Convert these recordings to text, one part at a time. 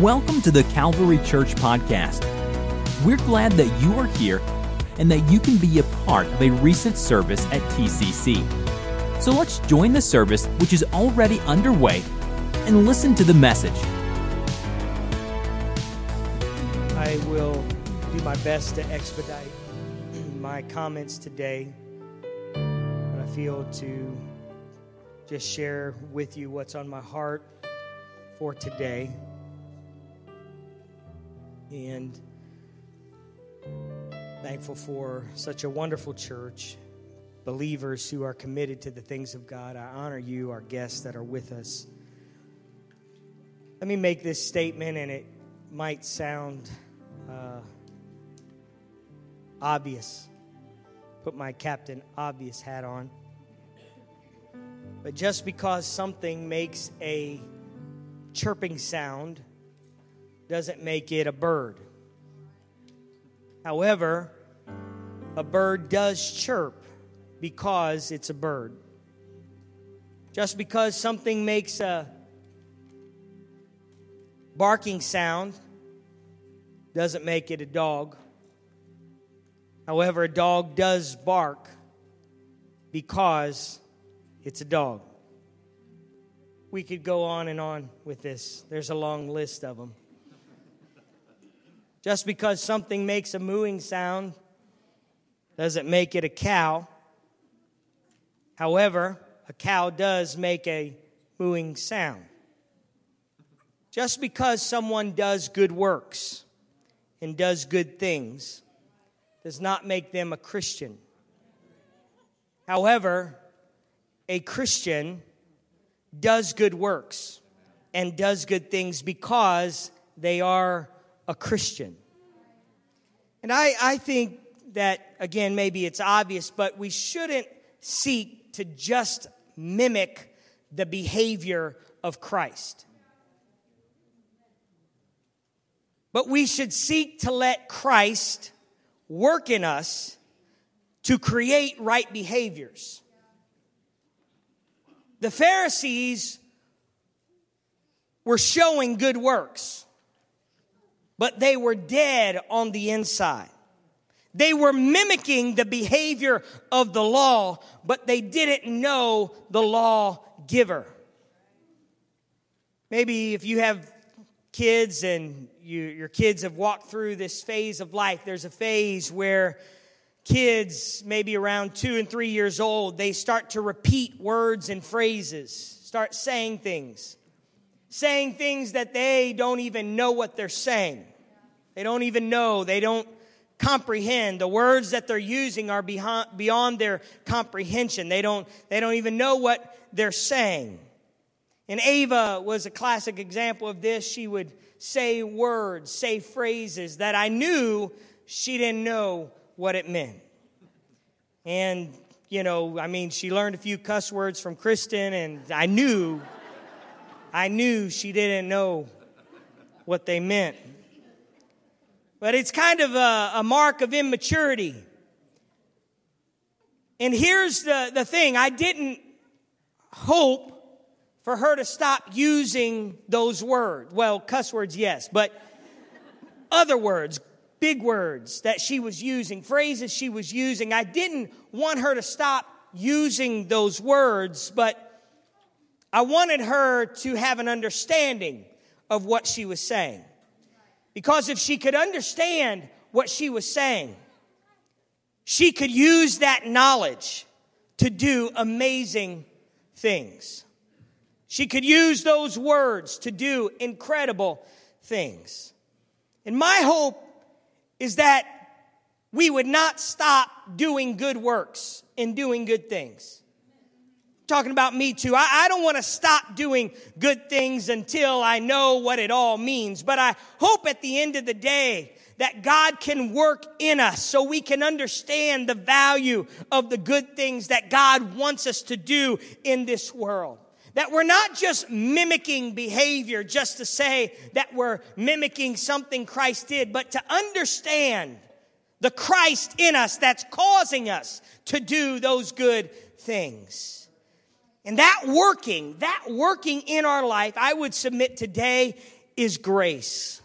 Welcome to the Calvary Church Podcast. We're glad that you are here and that you can be a part of a recent service at TCC. So let's join the service, which is already underway, and listen to the message. I will do my best to expedite my comments today. But I feel to just share with you what's on my heart for today. And thankful for such a wonderful church, believers who are committed to the things of God. I honor you, our guests that are with us. Let me make this statement, and it might sound uh, obvious. Put my Captain Obvious hat on. But just because something makes a chirping sound doesn't make it a bird. However, a bird does chirp because it's a bird. Just because something makes a barking sound doesn't make it a dog. However, a dog does bark because it's a dog. We could go on and on with this. There's a long list of them. Just because something makes a mooing sound doesn't make it a cow. However, a cow does make a mooing sound. Just because someone does good works and does good things does not make them a Christian. However, a Christian does good works and does good things because they are a Christian. And I, I think that, again, maybe it's obvious, but we shouldn't seek to just mimic the behavior of Christ. But we should seek to let Christ work in us to create right behaviors. The Pharisees were showing good works but they were dead on the inside. They were mimicking the behavior of the law, but they didn't know the law giver. Maybe if you have kids and you, your kids have walked through this phase of life, there's a phase where kids, maybe around two and three years old, they start to repeat words and phrases, start saying things saying things that they don't even know what they're saying. They don't even know. They don't comprehend. The words that they're using are beyond their comprehension. They don't, they don't even know what they're saying. And Ava was a classic example of this. She would say words, say phrases that I knew she didn't know what it meant. And, you know, I mean, she learned a few cuss words from Kristen, and I knew I knew she didn't know what they meant. But it's kind of a, a mark of immaturity. And here's the, the thing I didn't hope for her to stop using those words. Well, cuss words, yes, but other words, big words that she was using, phrases she was using. I didn't want her to stop using those words, but I wanted her to have an understanding of what she was saying. Because if she could understand what she was saying, she could use that knowledge to do amazing things. She could use those words to do incredible things. And my hope is that we would not stop doing good works and doing good things talking about me too. I, I don't want to stop doing good things until I know what it all means. But I hope at the end of the day that God can work in us so we can understand the value of the good things that God wants us to do in this world. That we're not just mimicking behavior just to say that we're mimicking something Christ did, but to understand the Christ in us that's causing us to do those good things. And that working, that working in our life, I would submit today is grace.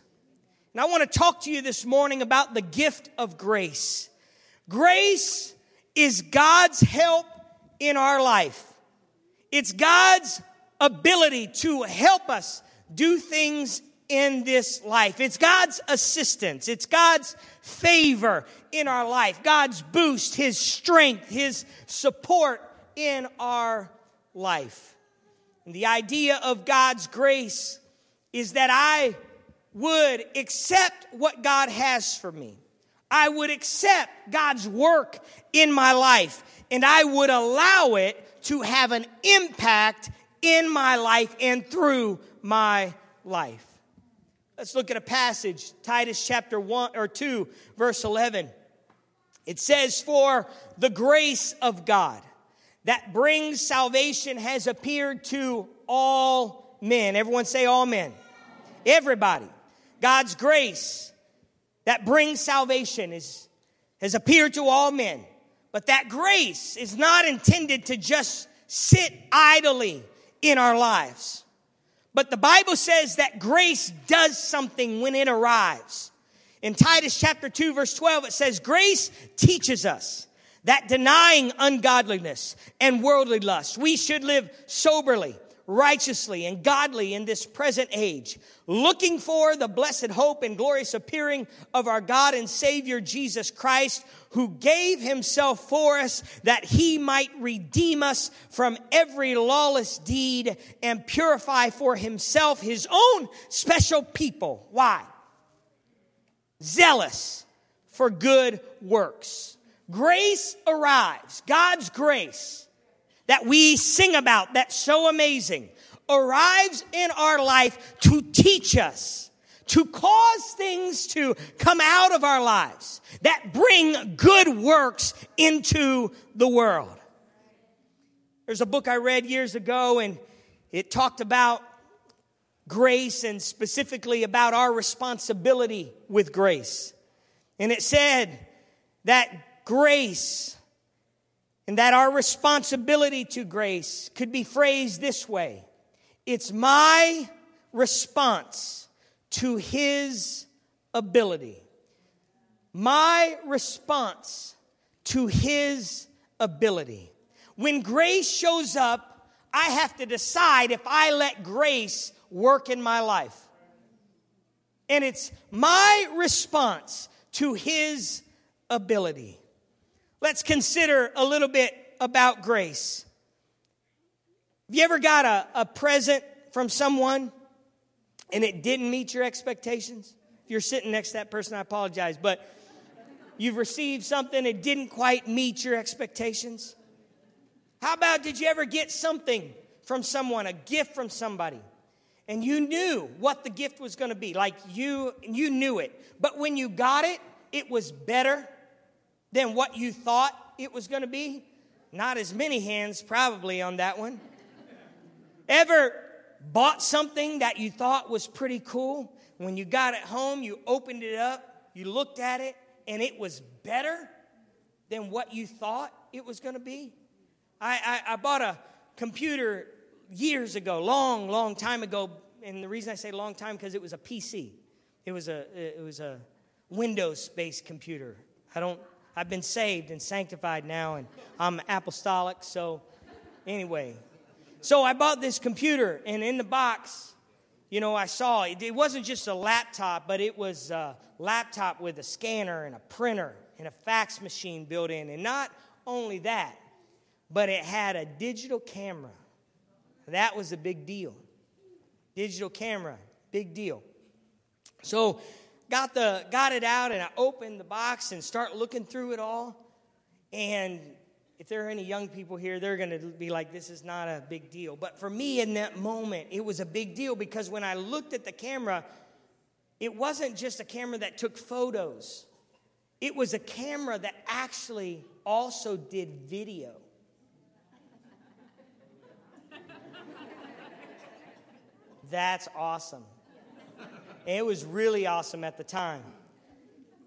And I want to talk to you this morning about the gift of grace. Grace is God's help in our life. It's God's ability to help us do things in this life. It's God's assistance. It's God's favor in our life. God's boost, His strength, His support in our life. And the idea of God's grace is that I would accept what God has for me. I would accept God's work in my life and I would allow it to have an impact in my life and through my life. Let's look at a passage, Titus chapter 1 or 2, verse 11. It says, For the grace of God that brings salvation has appeared to all men. Everyone say, All men. Everybody. God's grace that brings salvation is, has appeared to all men. But that grace is not intended to just sit idly in our lives. But the Bible says that grace does something when it arrives. In Titus chapter 2 verse 12 it says grace teaches us that denying ungodliness and worldly lust we should live soberly righteously and godly in this present age, looking for the blessed hope and glorious appearing of our God and Savior Jesus Christ, who gave himself for us that he might redeem us from every lawless deed and purify for himself his own special people. Why? Zealous for good works. Grace arrives, God's grace that we sing about that's so amazing arrives in our life to teach us, to cause things to come out of our lives that bring good works into the world. There's a book I read years ago and it talked about grace and specifically about our responsibility with grace. And it said that grace and that our responsibility to grace could be phrased this way It's my response to His ability. My response to His ability. When grace shows up, I have to decide if I let grace work in my life. And it's my response to His ability. Let's consider a little bit about grace. Have you ever got a, a present from someone and it didn't meet your expectations? If you're sitting next to that person, I apologize, but you've received something that didn't quite meet your expectations? How about did you ever get something from someone, a gift from somebody, and you knew what the gift was going to be? Like you you knew it. But when you got it, it was better than what you thought it was going to be? Not as many hands probably on that one. Ever bought something that you thought was pretty cool? When you got it home, you opened it up, you looked at it, and it was better than what you thought it was going to be? I, I, I bought a computer years ago, long, long time ago, and the reason I say long time because it was a PC. It was a it was a Windows-based computer. I don't I've been saved and sanctified now, and I'm apostolic. So, anyway, so I bought this computer, and in the box, you know, I saw it, it wasn't just a laptop, but it was a laptop with a scanner and a printer and a fax machine built in. And not only that, but it had a digital camera. That was a big deal. Digital camera, big deal. So got the got it out and I opened the box and start looking through it all. And if there are any young people here, they're going to be like, this is not a big deal. But for me in that moment, it was a big deal because when I looked at the camera, it wasn't just a camera that took photos, it was a camera that actually also did video. That's awesome. It was really awesome at the time.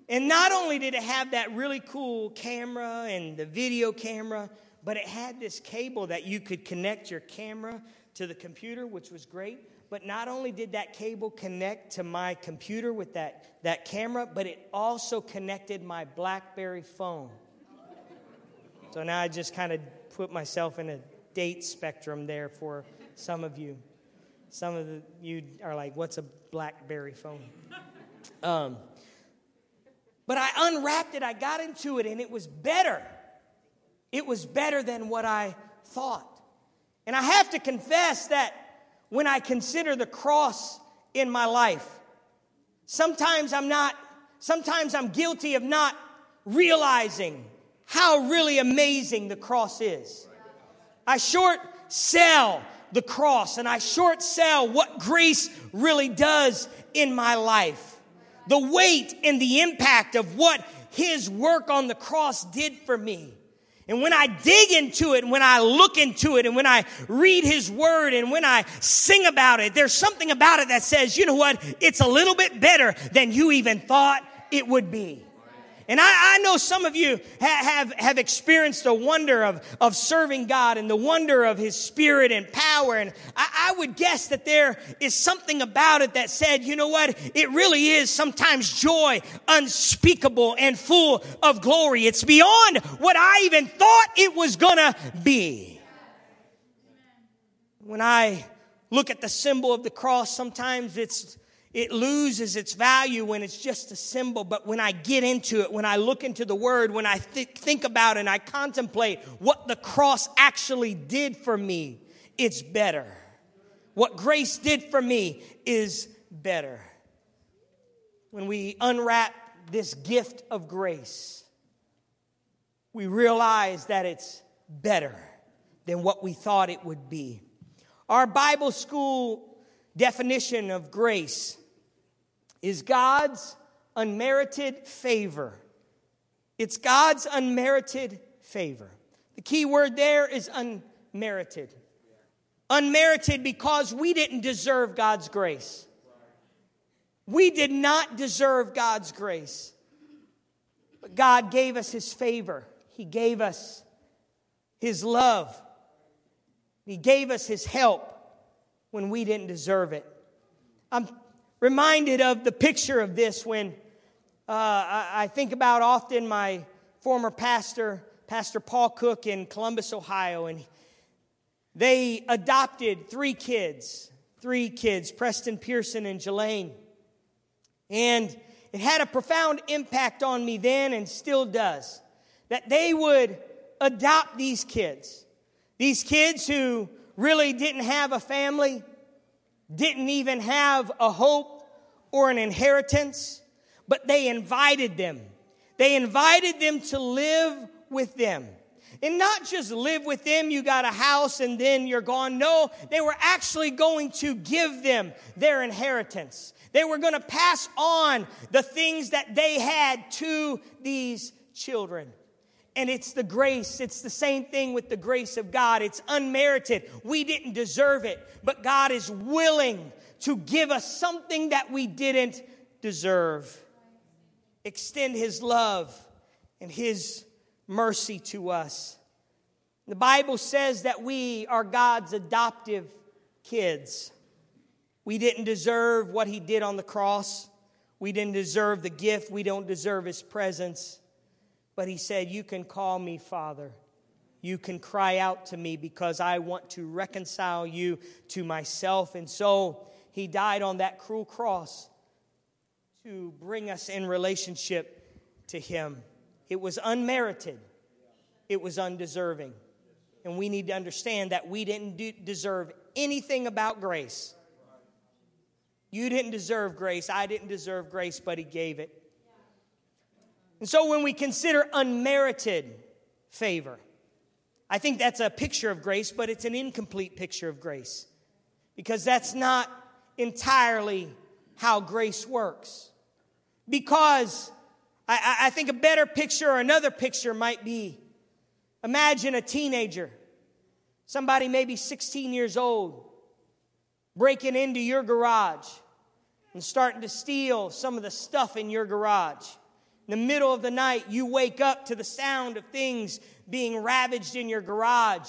And not only did it have that really cool camera and the video camera, but it had this cable that you could connect your camera to the computer, which was great. But not only did that cable connect to my computer with that, that camera, but it also connected my Blackberry phone. So now I just kind of put myself in a date spectrum there for some of you. Some of the, you are like, what's a Blackberry phone? Um, but I unwrapped it, I got into it, and it was better. It was better than what I thought. And I have to confess that when I consider the cross in my life, sometimes I'm not, sometimes I'm guilty of not realizing how really amazing the cross is. I short sell the cross and I short sell what grace really does in my life. The weight and the impact of what his work on the cross did for me. And when I dig into it, and when I look into it, and when I read His Word, and when I sing about it, there's something about it that says, you know what? It's a little bit better than you even thought it would be. And I, I know some of you ha- have, have experienced the wonder of, of serving God and the wonder of His Spirit and power. And I, I would guess that there is something about it that said, you know what? It really is sometimes joy unspeakable and full of glory. It's beyond what I even thought it was gonna be. When I look at the symbol of the cross, sometimes it's it loses its value when it's just a symbol. But when I get into it, when I look into the word, when I th- think about it and I contemplate what the cross actually did for me, it's better. What grace did for me is better. When we unwrap this gift of grace, we realize that it's better than what we thought it would be. Our Bible school definition of grace is God's unmerited favor. It's God's unmerited favor. The key word there is unmerited. Unmerited because we didn't deserve God's grace. We did not deserve God's grace. But God gave us His favor. He gave us His love. He gave us His help when we didn't deserve it. I'm reminded of the picture of this when uh, I, I think about often my former pastor, Pastor Paul Cook in Columbus, Ohio, and they adopted three kids, three kids, Preston Pearson and Jelaine. And it had a profound impact on me then and still does that they would adopt these kids. These kids who really didn't have a family, didn't even have a hope, or an inheritance, but they invited them. They invited them to live with them. And not just live with them, you got a house and then you're gone. No, they were actually going to give them their inheritance. They were going to pass on the things that they had to these children. And it's the grace. It's the same thing with the grace of God. It's unmerited. We didn't deserve it, but God is willing to give us something that we didn't deserve. Extend His love and His mercy to us. The Bible says that we are God's adoptive kids. We didn't deserve what He did on the cross. We didn't deserve the gift. We don't deserve His presence. But He said, You can call me Father. You can cry out to me because I want to reconcile you to myself. And so he died on that cruel cross to bring us in relationship to Him. It was unmerited, it was undeserving. And we need to understand that we didn't do, deserve anything about grace. You didn't deserve grace. I didn't deserve grace, but He gave it. And so when we consider unmerited favor, I think that's a picture of grace, but it's an incomplete picture of grace because that's not entirely how grace works. Because I, I, think a better picture or another picture might be imagine a teenager, somebody maybe 16 years old, breaking into your garage and starting to steal some of the stuff in your garage. In the middle of the night, you wake up to the sound of things being ravaged in your garage.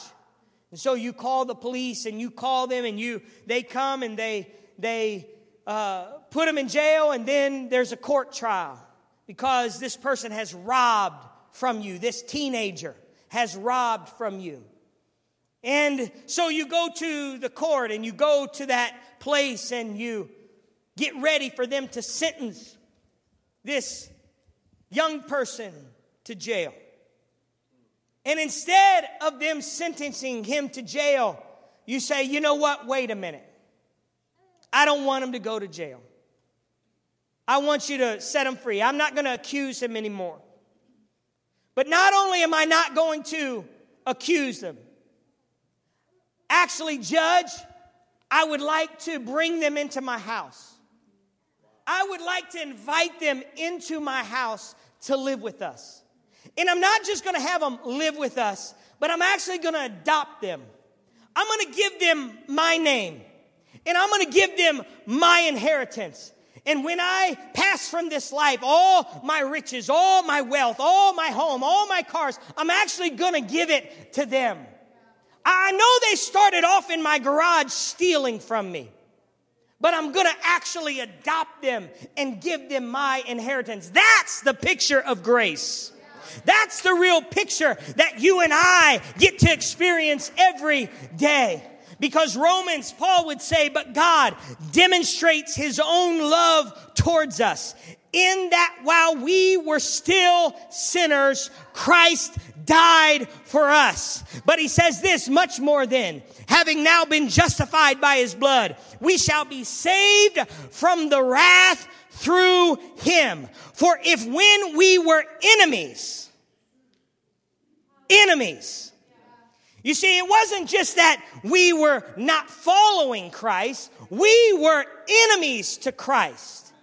And so you call the police and you call them and you they come and they they uh, put them in jail and then there's a court trial because this person has robbed from you. This teenager has robbed from you. And so you go to the court and you go to that place and you get ready for them to sentence this young person to jail. And instead of them sentencing him to jail, you say, you know what? Wait a minute. I don't want him to go to jail. I want you to set him free. I'm not going to accuse him anymore. But not only am I not going to accuse them, actually, judge, I would like to bring them into my house. I would like to invite them into my house to live with us. And I'm not just going to have them live with us, but I'm actually going to adopt them. I'm going to give them my name, and I'm going to give them my inheritance. And when I pass from this life, all my riches, all my wealth, all my home, all my cars, I'm actually gonna give it to them. I know they started off in my garage stealing from me, but I'm gonna actually adopt them and give them my inheritance. That's the picture of grace. That's the real picture that you and I get to experience every day. Because Romans, Paul would say, but God demonstrates his own love towards us in that while we were still sinners, Christ died for us. But he says this much more than having now been justified by his blood, we shall be saved from the wrath through him. For if when we were enemies, enemies, you see, it wasn't just that we were not following Christ, we were enemies to Christ.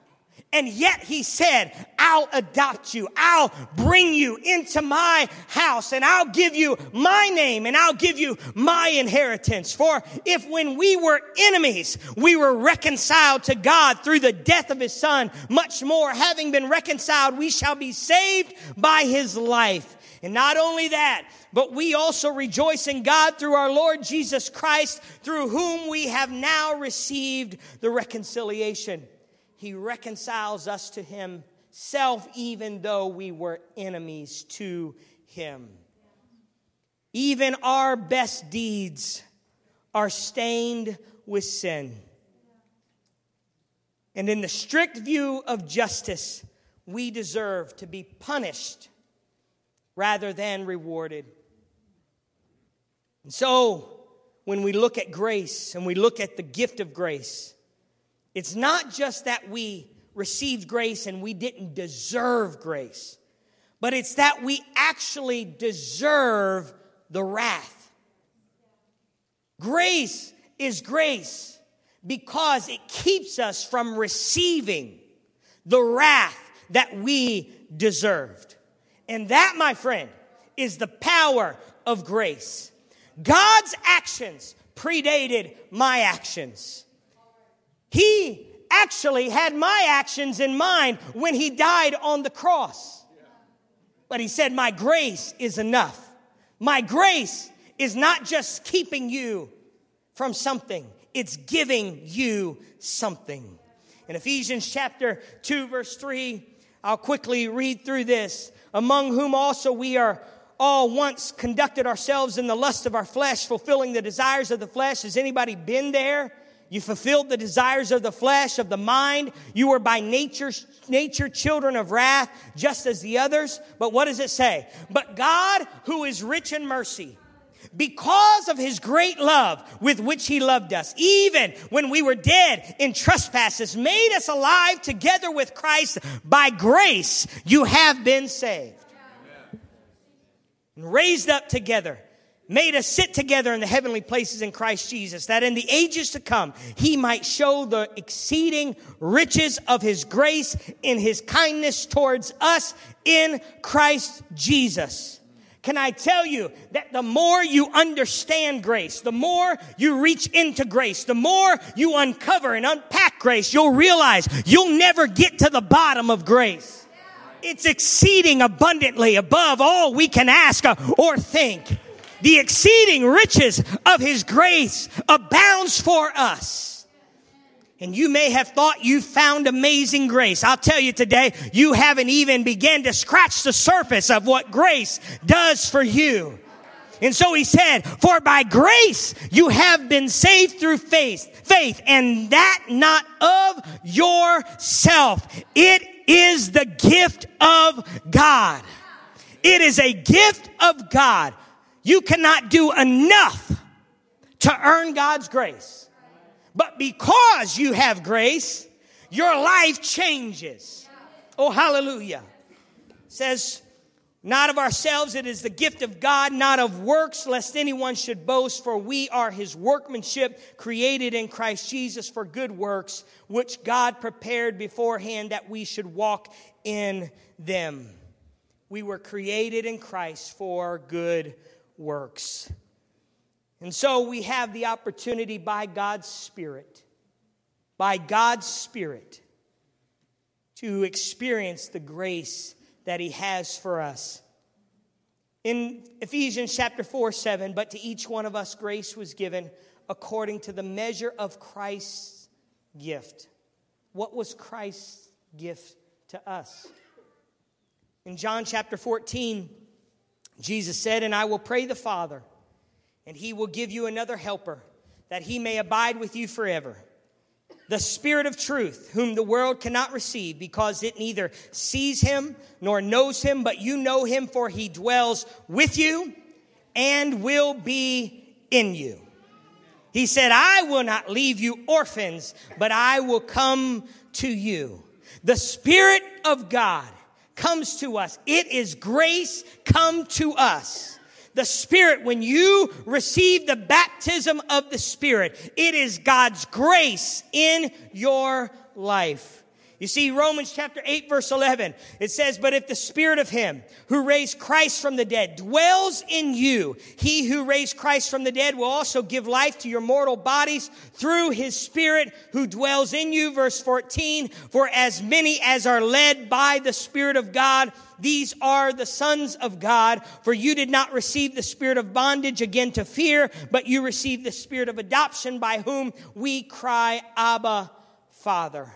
And yet he said, I'll adopt you. I'll bring you into my house and I'll give you my name and I'll give you my inheritance. For if when we were enemies, we were reconciled to God through the death of his son, much more having been reconciled, we shall be saved by his life. And not only that, but we also rejoice in God through our Lord Jesus Christ, through whom we have now received the reconciliation. He reconciles us to Himself, even though we were enemies to Him. Even our best deeds are stained with sin. And in the strict view of justice, we deserve to be punished rather than rewarded. And so, when we look at grace and we look at the gift of grace, it's not just that we received grace and we didn't deserve grace, but it's that we actually deserve the wrath. Grace is grace because it keeps us from receiving the wrath that we deserved. And that, my friend, is the power of grace. God's actions predated my actions. He actually had my actions in mind when he died on the cross. But he said, My grace is enough. My grace is not just keeping you from something, it's giving you something. In Ephesians chapter 2, verse 3, I'll quickly read through this among whom also we are all once conducted ourselves in the lust of our flesh, fulfilling the desires of the flesh. Has anybody been there? You fulfilled the desires of the flesh, of the mind. You were by nature, nature children of wrath, just as the others. But what does it say? But God, who is rich in mercy, because of his great love with which he loved us, even when we were dead in trespasses, made us alive together with Christ. By grace, you have been saved. And raised up together, made us sit together in the heavenly places in Christ Jesus, that in the ages to come, he might show the exceeding riches of his grace in his kindness towards us in Christ Jesus. Can I tell you that the more you understand grace, the more you reach into grace, the more you uncover and unpack grace, you'll realize you'll never get to the bottom of grace. It's exceeding abundantly above all we can ask or think. the exceeding riches of his grace abounds for us. And you may have thought you found amazing grace. I'll tell you today, you haven't even begun to scratch the surface of what grace does for you. And so he said, for by grace you have been saved through faith, faith, and that not of yourself. It is the gift of God. It is a gift of God. You cannot do enough to earn God's grace. But because you have grace, your life changes. Oh, hallelujah. It says, not of ourselves, it is the gift of God, not of works, lest anyone should boast, for we are his workmanship, created in Christ Jesus for good works, which God prepared beforehand that we should walk in them. We were created in Christ for good works. And so we have the opportunity by God's Spirit, by God's Spirit, to experience the grace that he has for us. In Ephesians chapter 4 7, but to each one of us grace was given according to the measure of Christ's gift. What was Christ's gift to us? In John chapter 14, Jesus said, And I will pray the Father, and he will give you another helper, that he may abide with you forever the Spirit of truth, whom the world cannot receive because it neither sees him nor knows him, but you know him, for he dwells with you and will be in you. He said, I will not leave you orphans, but I will come to you. The Spirit of God comes to us. It is grace come to us the Spirit, when you receive the baptism of the Spirit, it is God's grace in your life. You see, Romans chapter 8, verse 11, it says, But if the Spirit of Him who raised Christ from the dead dwells in you, He who raised Christ from the dead will also give life to your mortal bodies through His Spirit who dwells in you. Verse 14, For as many as are led by the Spirit of God, these are the sons of God. For you did not receive the spirit of bondage again to fear, but you received the spirit of adoption by whom we cry, Abba, Father.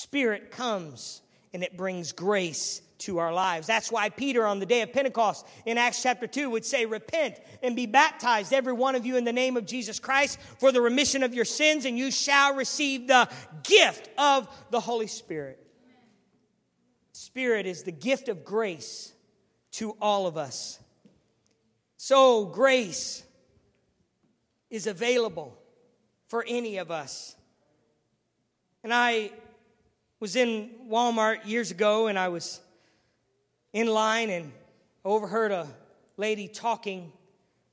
Spirit comes and it brings grace to our lives. That's why Peter on the day of Pentecost in Acts chapter 2 would say, Repent and be baptized, every one of you, in the name of Jesus Christ for the remission of your sins, and you shall receive the gift of the Holy Spirit. Spirit is the gift of grace to all of us. So, grace is available for any of us. And I was in Walmart years ago and I was in line and overheard a lady talking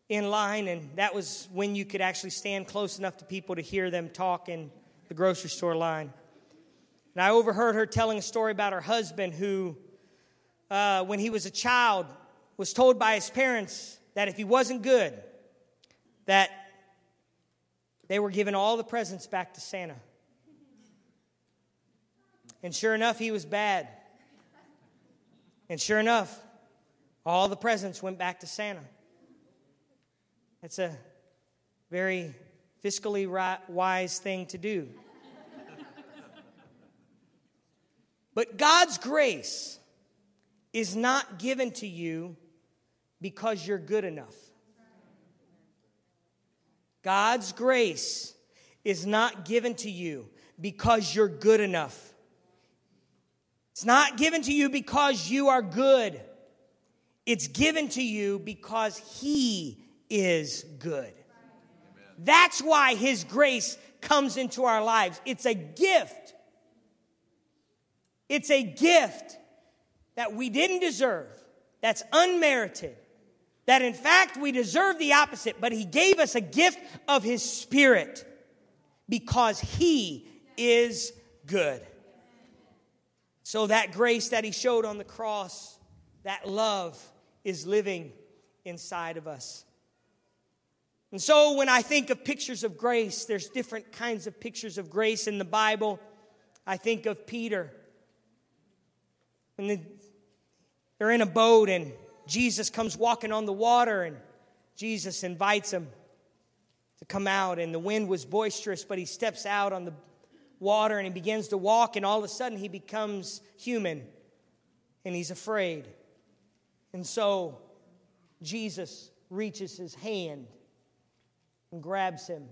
in line, and that was when you could actually stand close enough to people to hear them talk in the grocery store line. And I overheard her telling a story about her husband who, uh, when he was a child, was told by his parents that if he wasn't good, that they were giving all the presents back to Santa. And sure enough, he was bad. And sure enough, all the presents went back to Santa. It's a very fiscally wise thing to do. but God's grace is not given to you because you're good enough. God's grace is not given to you because you're good enough. It's not given to you because you are good. It's given to you because He is good. That's why His grace comes into our lives. It's a gift. It's a gift that we didn't deserve, that's unmerited, that in fact we deserve the opposite, but He gave us a gift of His Spirit because He is good. So that grace that he showed on the cross, that love is living inside of us. And so when I think of pictures of grace, there's different kinds of pictures of grace in the Bible. I think of Peter. When they're in a boat and Jesus comes walking on the water, and Jesus invites him to come out. And the wind was boisterous, but he steps out on the water and he begins to walk, and all of a sudden he becomes human and he's afraid. And so Jesus reaches his hand and grabs him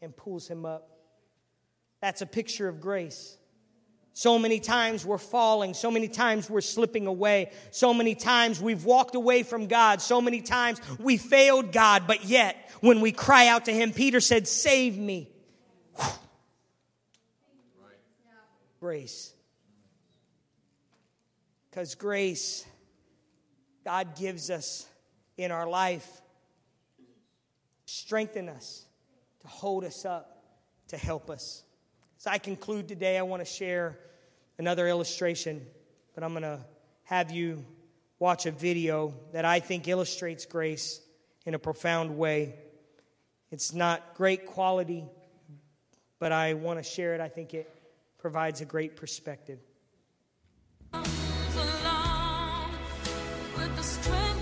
and pulls him up. That's a picture of grace. So many times we're falling. So many times we're slipping away. So many times we've walked away from God. So many times we failed God. But yet, when we cry out to Him, Peter said, Save me. Grace. Because grace, God gives us in our life, strengthen us, to hold us up, to help us. As I conclude today, I want to share another illustration, but I'm going to have you watch a video that I think illustrates grace in a profound way. It's not great quality, but I want to share it. I think it provides a great perspective.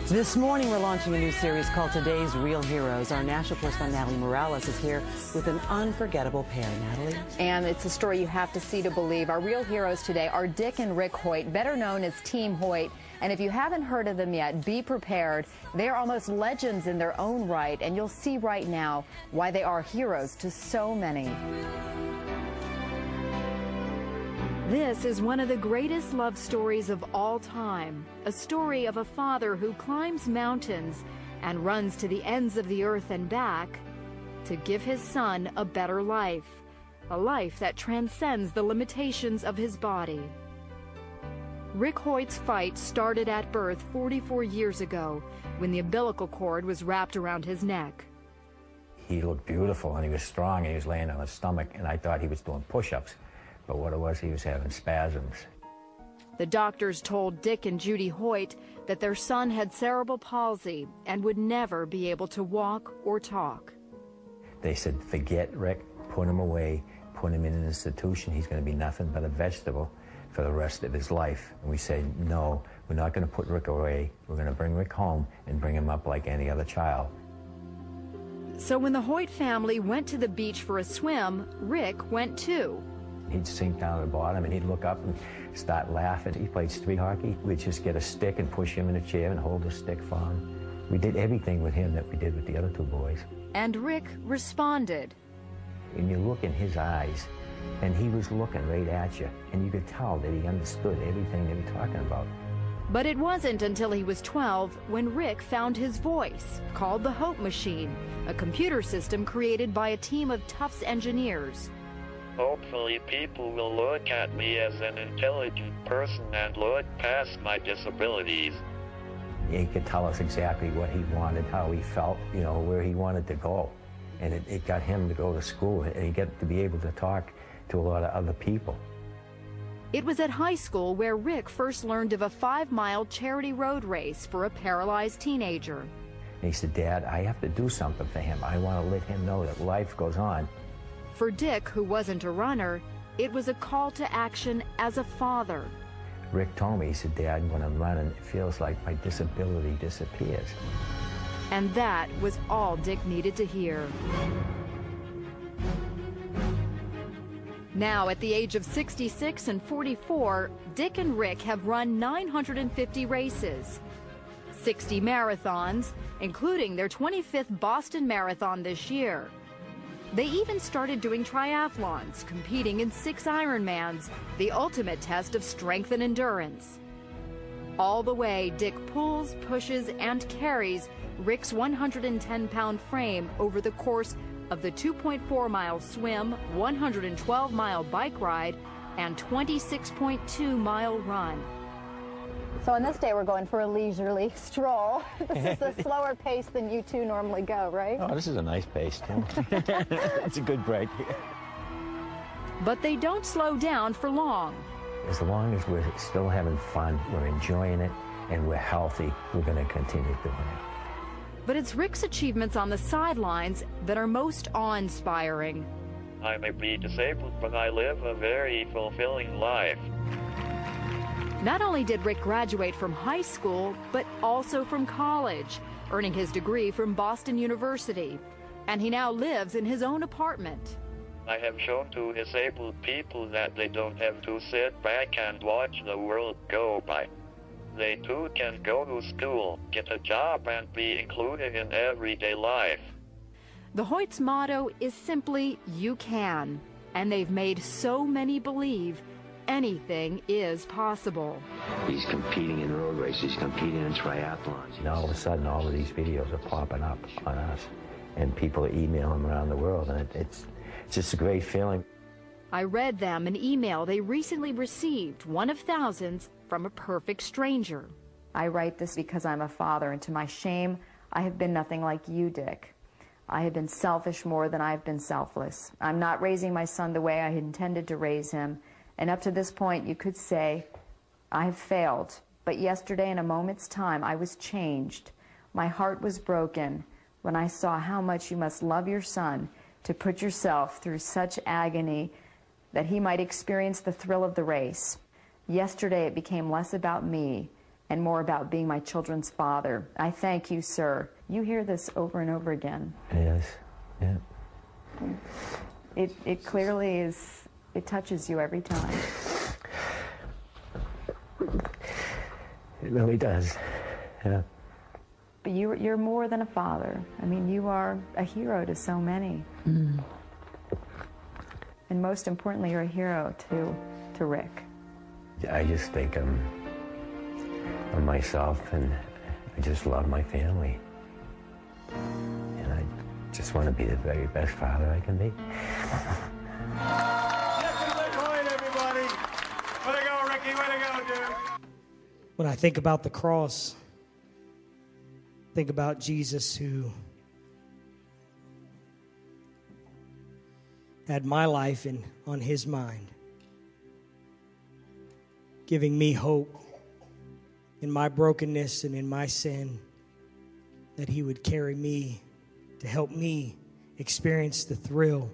This morning, we're launching a new series called Today's Real Heroes. Our national correspondent, Natalie Morales, is here with an unforgettable pair. Natalie? And it's a story you have to see to believe. Our real heroes today are Dick and Rick Hoyt, better known as Team Hoyt. And if you haven't heard of them yet, be prepared. They are almost legends in their own right, and you'll see right now why they are heroes to so many. This is one of the greatest love stories of all time. A story of a father who climbs mountains and runs to the ends of the earth and back to give his son a better life. A life that transcends the limitations of his body. Rick Hoyt's fight started at birth 44 years ago when the umbilical cord was wrapped around his neck. He looked beautiful and he was strong and he was laying on his stomach and I thought he was doing push-ups but what it was, he was having spasms. The doctors told Dick and Judy Hoyt that their son had cerebral palsy and would never be able to walk or talk. They said, forget Rick, put him away, put him in an institution. He's going to be nothing but a vegetable for the rest of his life. And we said, no, we're not going to put Rick away. We're going to bring Rick home and bring him up like any other child. So when the Hoyt family went to the beach for a swim, Rick went too. He'd sink down at the bottom and he'd look up and start laughing. He played street hockey. We'd just get a stick and push him in a chair and hold the stick for him. We did everything with him that we did with the other two boys. And Rick responded. And you look in his eyes, and he was looking right at you, and you could tell that he understood everything they were talking about. But it wasn't until he was 12 when Rick found his voice, called the Hope Machine, a computer system created by a team of Tufts engineers. Hopefully people will look at me as an intelligent person and look past my disabilities. He could tell us exactly what he wanted, how he felt, you know, where he wanted to go. And it, it got him to go to school and he got to be able to talk to a lot of other people. It was at high school where Rick first learned of a five mile charity road race for a paralyzed teenager. And he said, Dad, I have to do something for him. I want to let him know that life goes on. For Dick, who wasn't a runner, it was a call to action as a father. Rick told me, he said, Dad, when I'm running, it feels like my disability disappears. And that was all Dick needed to hear. Now, at the age of 66 and 44, Dick and Rick have run 950 races, 60 marathons, including their 25th Boston Marathon this year. They even started doing triathlons, competing in six Ironmans, the ultimate test of strength and endurance. All the way, Dick pulls, pushes, and carries Rick's 110 pound frame over the course of the 2.4 mile swim, 112 mile bike ride, and 26.2 mile run. So on this day, we're going for a leisurely stroll. This is a slower pace than you two normally go, right? Oh, this is a nice pace, too. it's a good break. But they don't slow down for long. As long as we're still having fun, we're enjoying it, and we're healthy, we're going to continue doing it. But it's Rick's achievements on the sidelines that are most awe-inspiring. I may be disabled, but I live a very fulfilling life. Not only did Rick graduate from high school, but also from college, earning his degree from Boston University. And he now lives in his own apartment. I have shown to disabled people that they don't have to sit back and watch the world go by. They too can go to school, get a job, and be included in everyday life. The Hoyt's motto is simply, You can. And they've made so many believe anything is possible. He's competing in road races, he's competing in triathlons. And all of a sudden, all of these videos are popping up on us, and people are emailing around the world, and it, it's, it's just a great feeling. I read them an email they recently received, one of thousands, from a perfect stranger. I write this because I'm a father, and to my shame, I have been nothing like you, Dick. I have been selfish more than I've been selfless. I'm not raising my son the way I had intended to raise him, and up to this point, you could say, I have failed. But yesterday, in a moment's time, I was changed. My heart was broken when I saw how much you must love your son to put yourself through such agony that he might experience the thrill of the race. Yesterday, it became less about me and more about being my children's father. I thank you, sir. You hear this over and over again. Yes, yeah. It, it clearly is it touches you every time. It really does. Yeah. But you, you're more than a father. I mean, you are a hero to so many. Mm. And most importantly, you're a hero to, to Rick. I just think I'm, I'm myself and I just love my family. And I just want to be the very best father I can be. When I think about the cross, think about Jesus who had my life in, on his mind, giving me hope in my brokenness and in my sin, that he would carry me to help me experience the thrill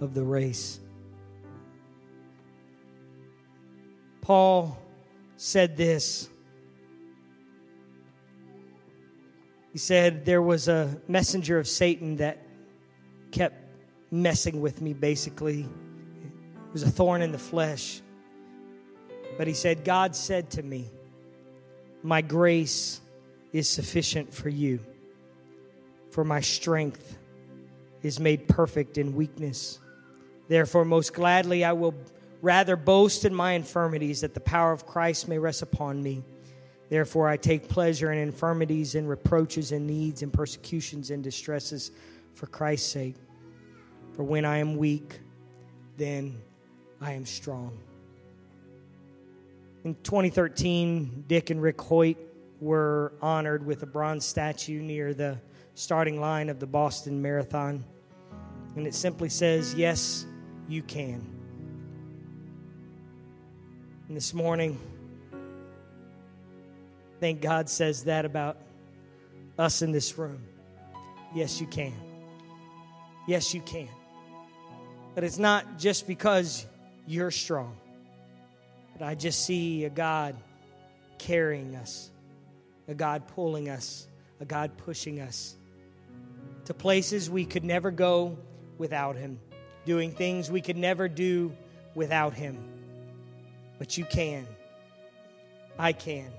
of the race. Paul said this. He said there was a messenger of Satan that kept messing with me, basically. It was a thorn in the flesh. But he said, God said to me, My grace is sufficient for you, for my strength is made perfect in weakness. Therefore, most gladly I will Rather, boast in my infirmities that the power of Christ may rest upon me. Therefore, I take pleasure in infirmities and reproaches and needs and persecutions and distresses for Christ's sake. For when I am weak, then I am strong. In 2013, Dick and Rick Hoyt were honored with a bronze statue near the starting line of the Boston Marathon. And it simply says, Yes, you can. And this morning, thank God says that about us in this room. Yes, you can. Yes, you can. But it's not just because you're strong, but I just see a God carrying us, a God pulling us, a God pushing us to places we could never go without Him, doing things we could never do without Him. But you can. I can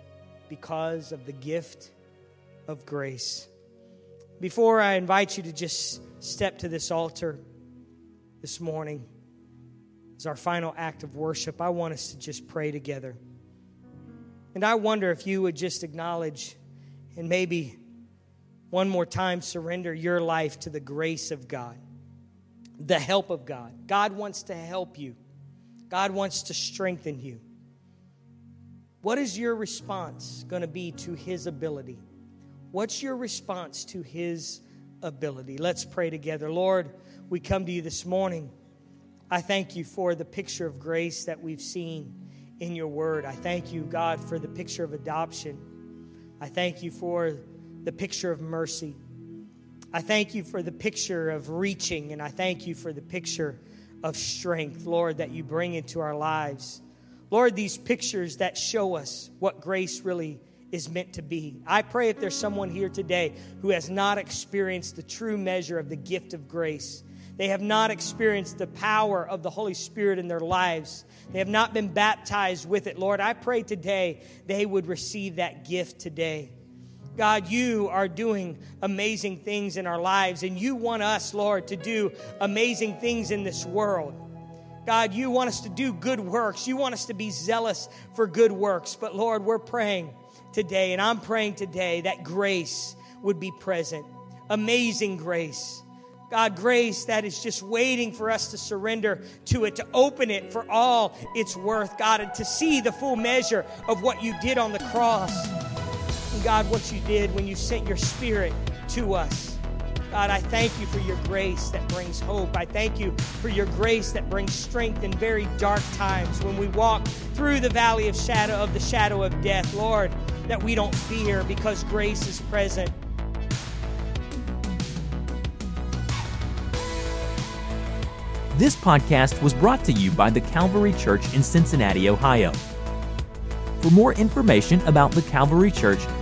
because of the gift of grace. Before I invite you to just step to this altar this morning as our final act of worship, I want us to just pray together. And I wonder if you would just acknowledge and maybe one more time surrender your life to the grace of God, the help of God. God wants to help you. God wants to strengthen you. What is your response going to be to His ability? What's your response to His ability? Let's pray together. Lord, we come to you this morning. I thank you for the picture of grace that we've seen in your word. I thank you, God, for the picture of adoption. I thank you for the picture of mercy. I thank you for the picture of reaching, and I thank you for the picture of strength, Lord, that you bring into our lives. Lord, these pictures that show us what grace really is meant to be. I pray if there's someone here today who has not experienced the true measure of the gift of grace, they have not experienced the power of the Holy Spirit in their lives, they have not been baptized with it, Lord, I pray today they would receive that gift today. God, you are doing amazing things in our lives, and you want us, Lord, to do amazing things in this world. God, you want us to do good works. You want us to be zealous for good works. But Lord, we're praying today, and I'm praying today that grace would be present. Amazing grace. God, grace that is just waiting for us to surrender to it, to open it for all it's worth, God, and to see the full measure of what you did on the cross. And God, what you did when you sent your spirit to us. God, I thank you for your grace that brings hope. I thank you for your grace that brings strength in very dark times when we walk through the valley of shadow of the shadow of death. Lord, that we don't fear because grace is present. This podcast was brought to you by the Calvary Church in Cincinnati, Ohio. For more information about the Calvary Church,